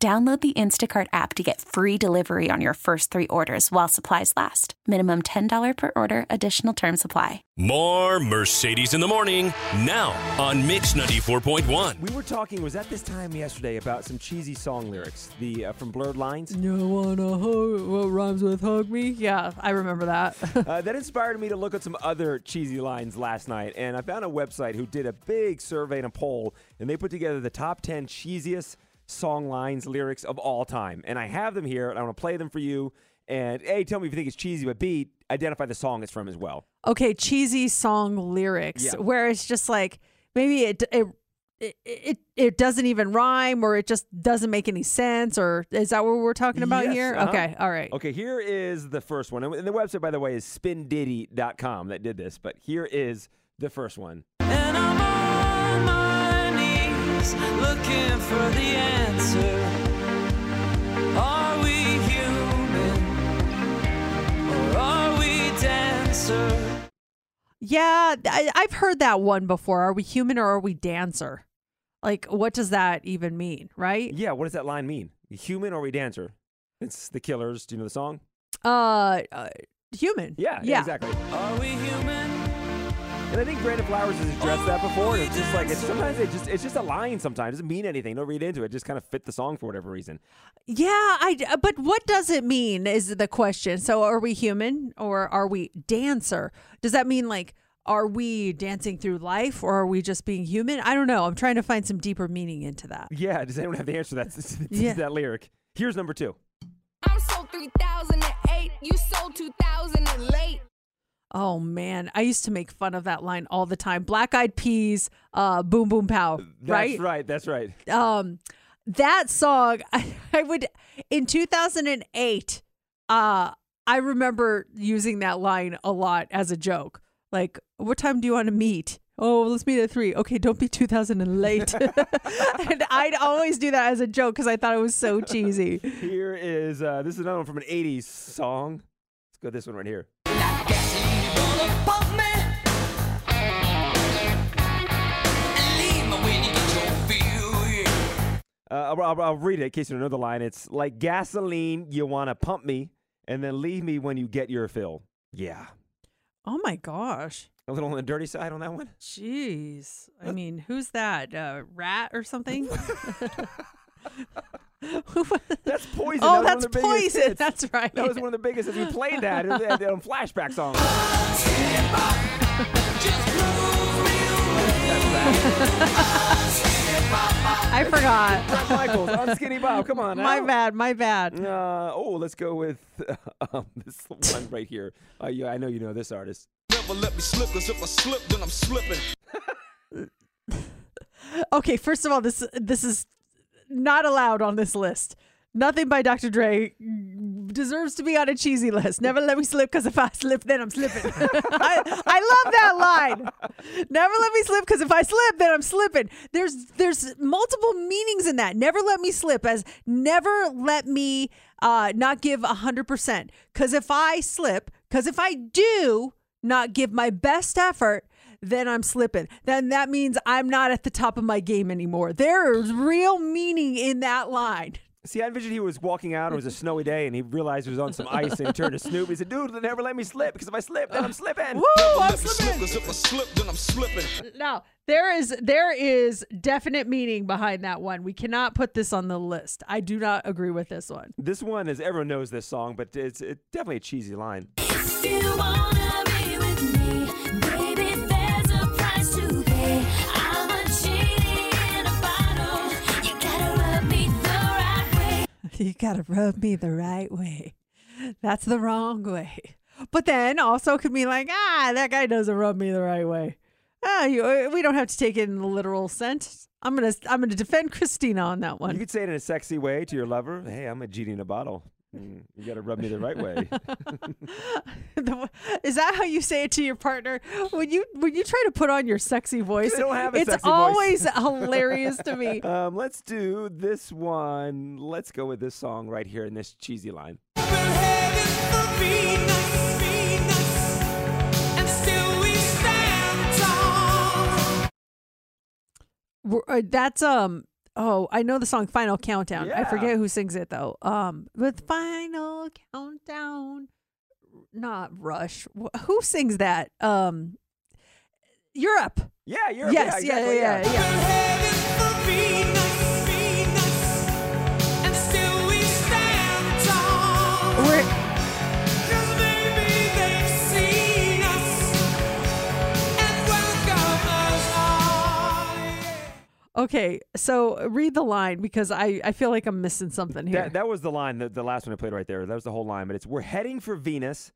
Download the Instacart app to get free delivery on your first three orders while supplies last. Minimum $10 per order, additional term supply. More Mercedes in the morning now on Mix 94.1. We were talking, was at this time yesterday, about some cheesy song lyrics, the uh, from Blurred Lines. You wanna hug? What rhymes with hug me? Yeah, I remember that. uh, that inspired me to look at some other cheesy lines last night, and I found a website who did a big survey and a poll, and they put together the top 10 cheesiest song lines, lyrics of all time. And I have them here, and I want to play them for you. And A, tell me if you think it's cheesy, but B, identify the song it's from as well. okay, cheesy song lyrics Yeah. where it's just like maybe it it. It, it it doesn't even rhyme or it just doesn't make any sense or is that what we're talking about Yes, here? uh-huh. Okay, all right. Okay, here is the first one. And the website, by the way, is spinditty.com that did this. But here is the first one. Looking for the answer. Are we human or are we dancer? Yeah, I, I've heard that one before. Are we human or are we dancer? Like, what does that even mean, right? Yeah, what does that line mean? Human or we dancer? It's the Killers. Do you know the song? Uh, uh human. Yeah, yeah. exactly. Are we human? And I think Brandon Flowers has addressed that before. And it's just like it's sometimes it just it's just a line. Sometimes it doesn't mean anything. Don't read into it. Just kind of fit the song for whatever reason. Yeah, I. But what does it mean? Is the question. So, are we human or are we dancer? Does that mean like? Are we dancing through life or are we just being human? I don't know. I'm trying to find some deeper meaning into that. Yeah. Does anyone have the answer to that to Yeah. that lyric? Here's number two. I'm sold 3008. You sold 2000 and late. Oh man, I used to make fun of that line all the time. Black Eyed Peas, uh, Boom Boom Pow, That's right? right. That's right. um that song I, I would in 2008 uh i remember using that line a lot as a joke like what time do you want to meet oh let's meet at three okay don't be 2000 and late and i'd always do that as a joke because i thought it was so cheesy Here is uh, this is another one from an '80s song. Let's go this one right here. Uh, I'll, I'll, read it in case you don't know the line. It's like gasoline, you want to pump me, and then leave me when you get your fill. Yeah. oh my gosh A little on the dirty side on that one. jeez i mean who's that uh rat or something That's Poison. oh That that's of biggest poison hits. that's right That was one of the biggest. As we played that, it was a, a flashback song. i forgot Bret Michaels Unskinny Bop. Come on, my bad my bad Uh, oh, let's go with um, this one right here. Uh, yeah, I know you know this artist. Never let me slip, cause if I slip, then I'm slipping. Okay, first of all, this this is not allowed on this list. Nothing by Dr. Dre deserves to be on a cheesy list. Never let me slip because if I slip, then I'm slipping. I, I love that line. Never let me slip because if I slip, then I'm slipping. There's there's multiple meanings in that. Never let me slip as never let me uh, not give a hundred percent. Because if I slip, because if I do not give my best effort, then I'm slipping. Then that means I'm not at the top of my game anymore. There is real meaning in that line. See, I envisioned he was walking out. It was a snowy day, and he realized he was on some ice, and he turned to Snoop. He said, "Dude, never let me slip, because if I slip, then I'm slipping." Woo! I'm Let slip, slipping. if I slip, then I'm slipping. Now there is there is definite meaning behind that one. We cannot put this on the list. I do not agree with this one. This one is everyone knows this song, but it's it, definitely a cheesy line. If you wanna be with me, baby, you gotta rub me the right way. That's the wrong way. But then also could be like, ah, that guy doesn't rub me the right way. Ah, you, uh, we don't have to take it in the literal sense. I'm gonna I'm gonna defend Christina on that one. You could say it in a sexy way to your lover. Hey, I'm a genie in a bottle. Mm, you got to rub me the right way. The- Is that how you say it to your partner when you when you try to put on your sexy voice? I don't have a it's sexy voice. always hilarious to me. um, let's do this one. Let's go with this song right here in this cheesy line. Uh, That's um. Oh, I know the song "Final Countdown." I forget who sings it though. Um, with "Final Countdown," not Rush. Who sings that? Um, Europe. Yeah, you're yes, yeah, exactly, yeah, yeah, yeah. Okay, so read the line because I I feel like I'm missing something here. That, that was the line, the, the last one I played right there. That was the whole line. But it's we're heading for Venus,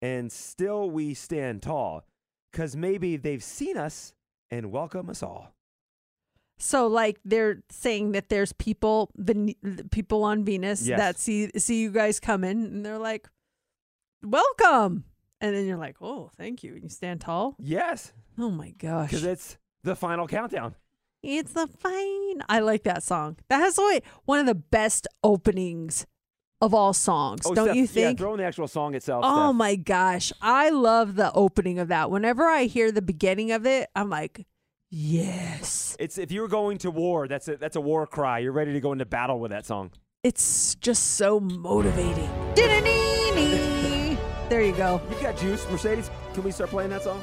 and still we stand tall, because maybe they've seen us and welcome us all. So like they're saying that there's people the people on Venus Yes. that see see you guys coming and they're like welcome and then you're like oh thank you and you stand tall Yes, oh my gosh because it's the final countdown. It's the fine I like that song that has like one of the best openings of all songs oh, don't Oh, Steph, you Yeah, think throw in the actual song itself. oh Steph. my gosh I love the opening of that whenever I hear the beginning of it I'm like yes It's if you're going to war, that's a that's a war cry. You're ready to go into battle with that song. it's just so motivating. There you go. You've got juice, Mercedes. Can we start playing that song?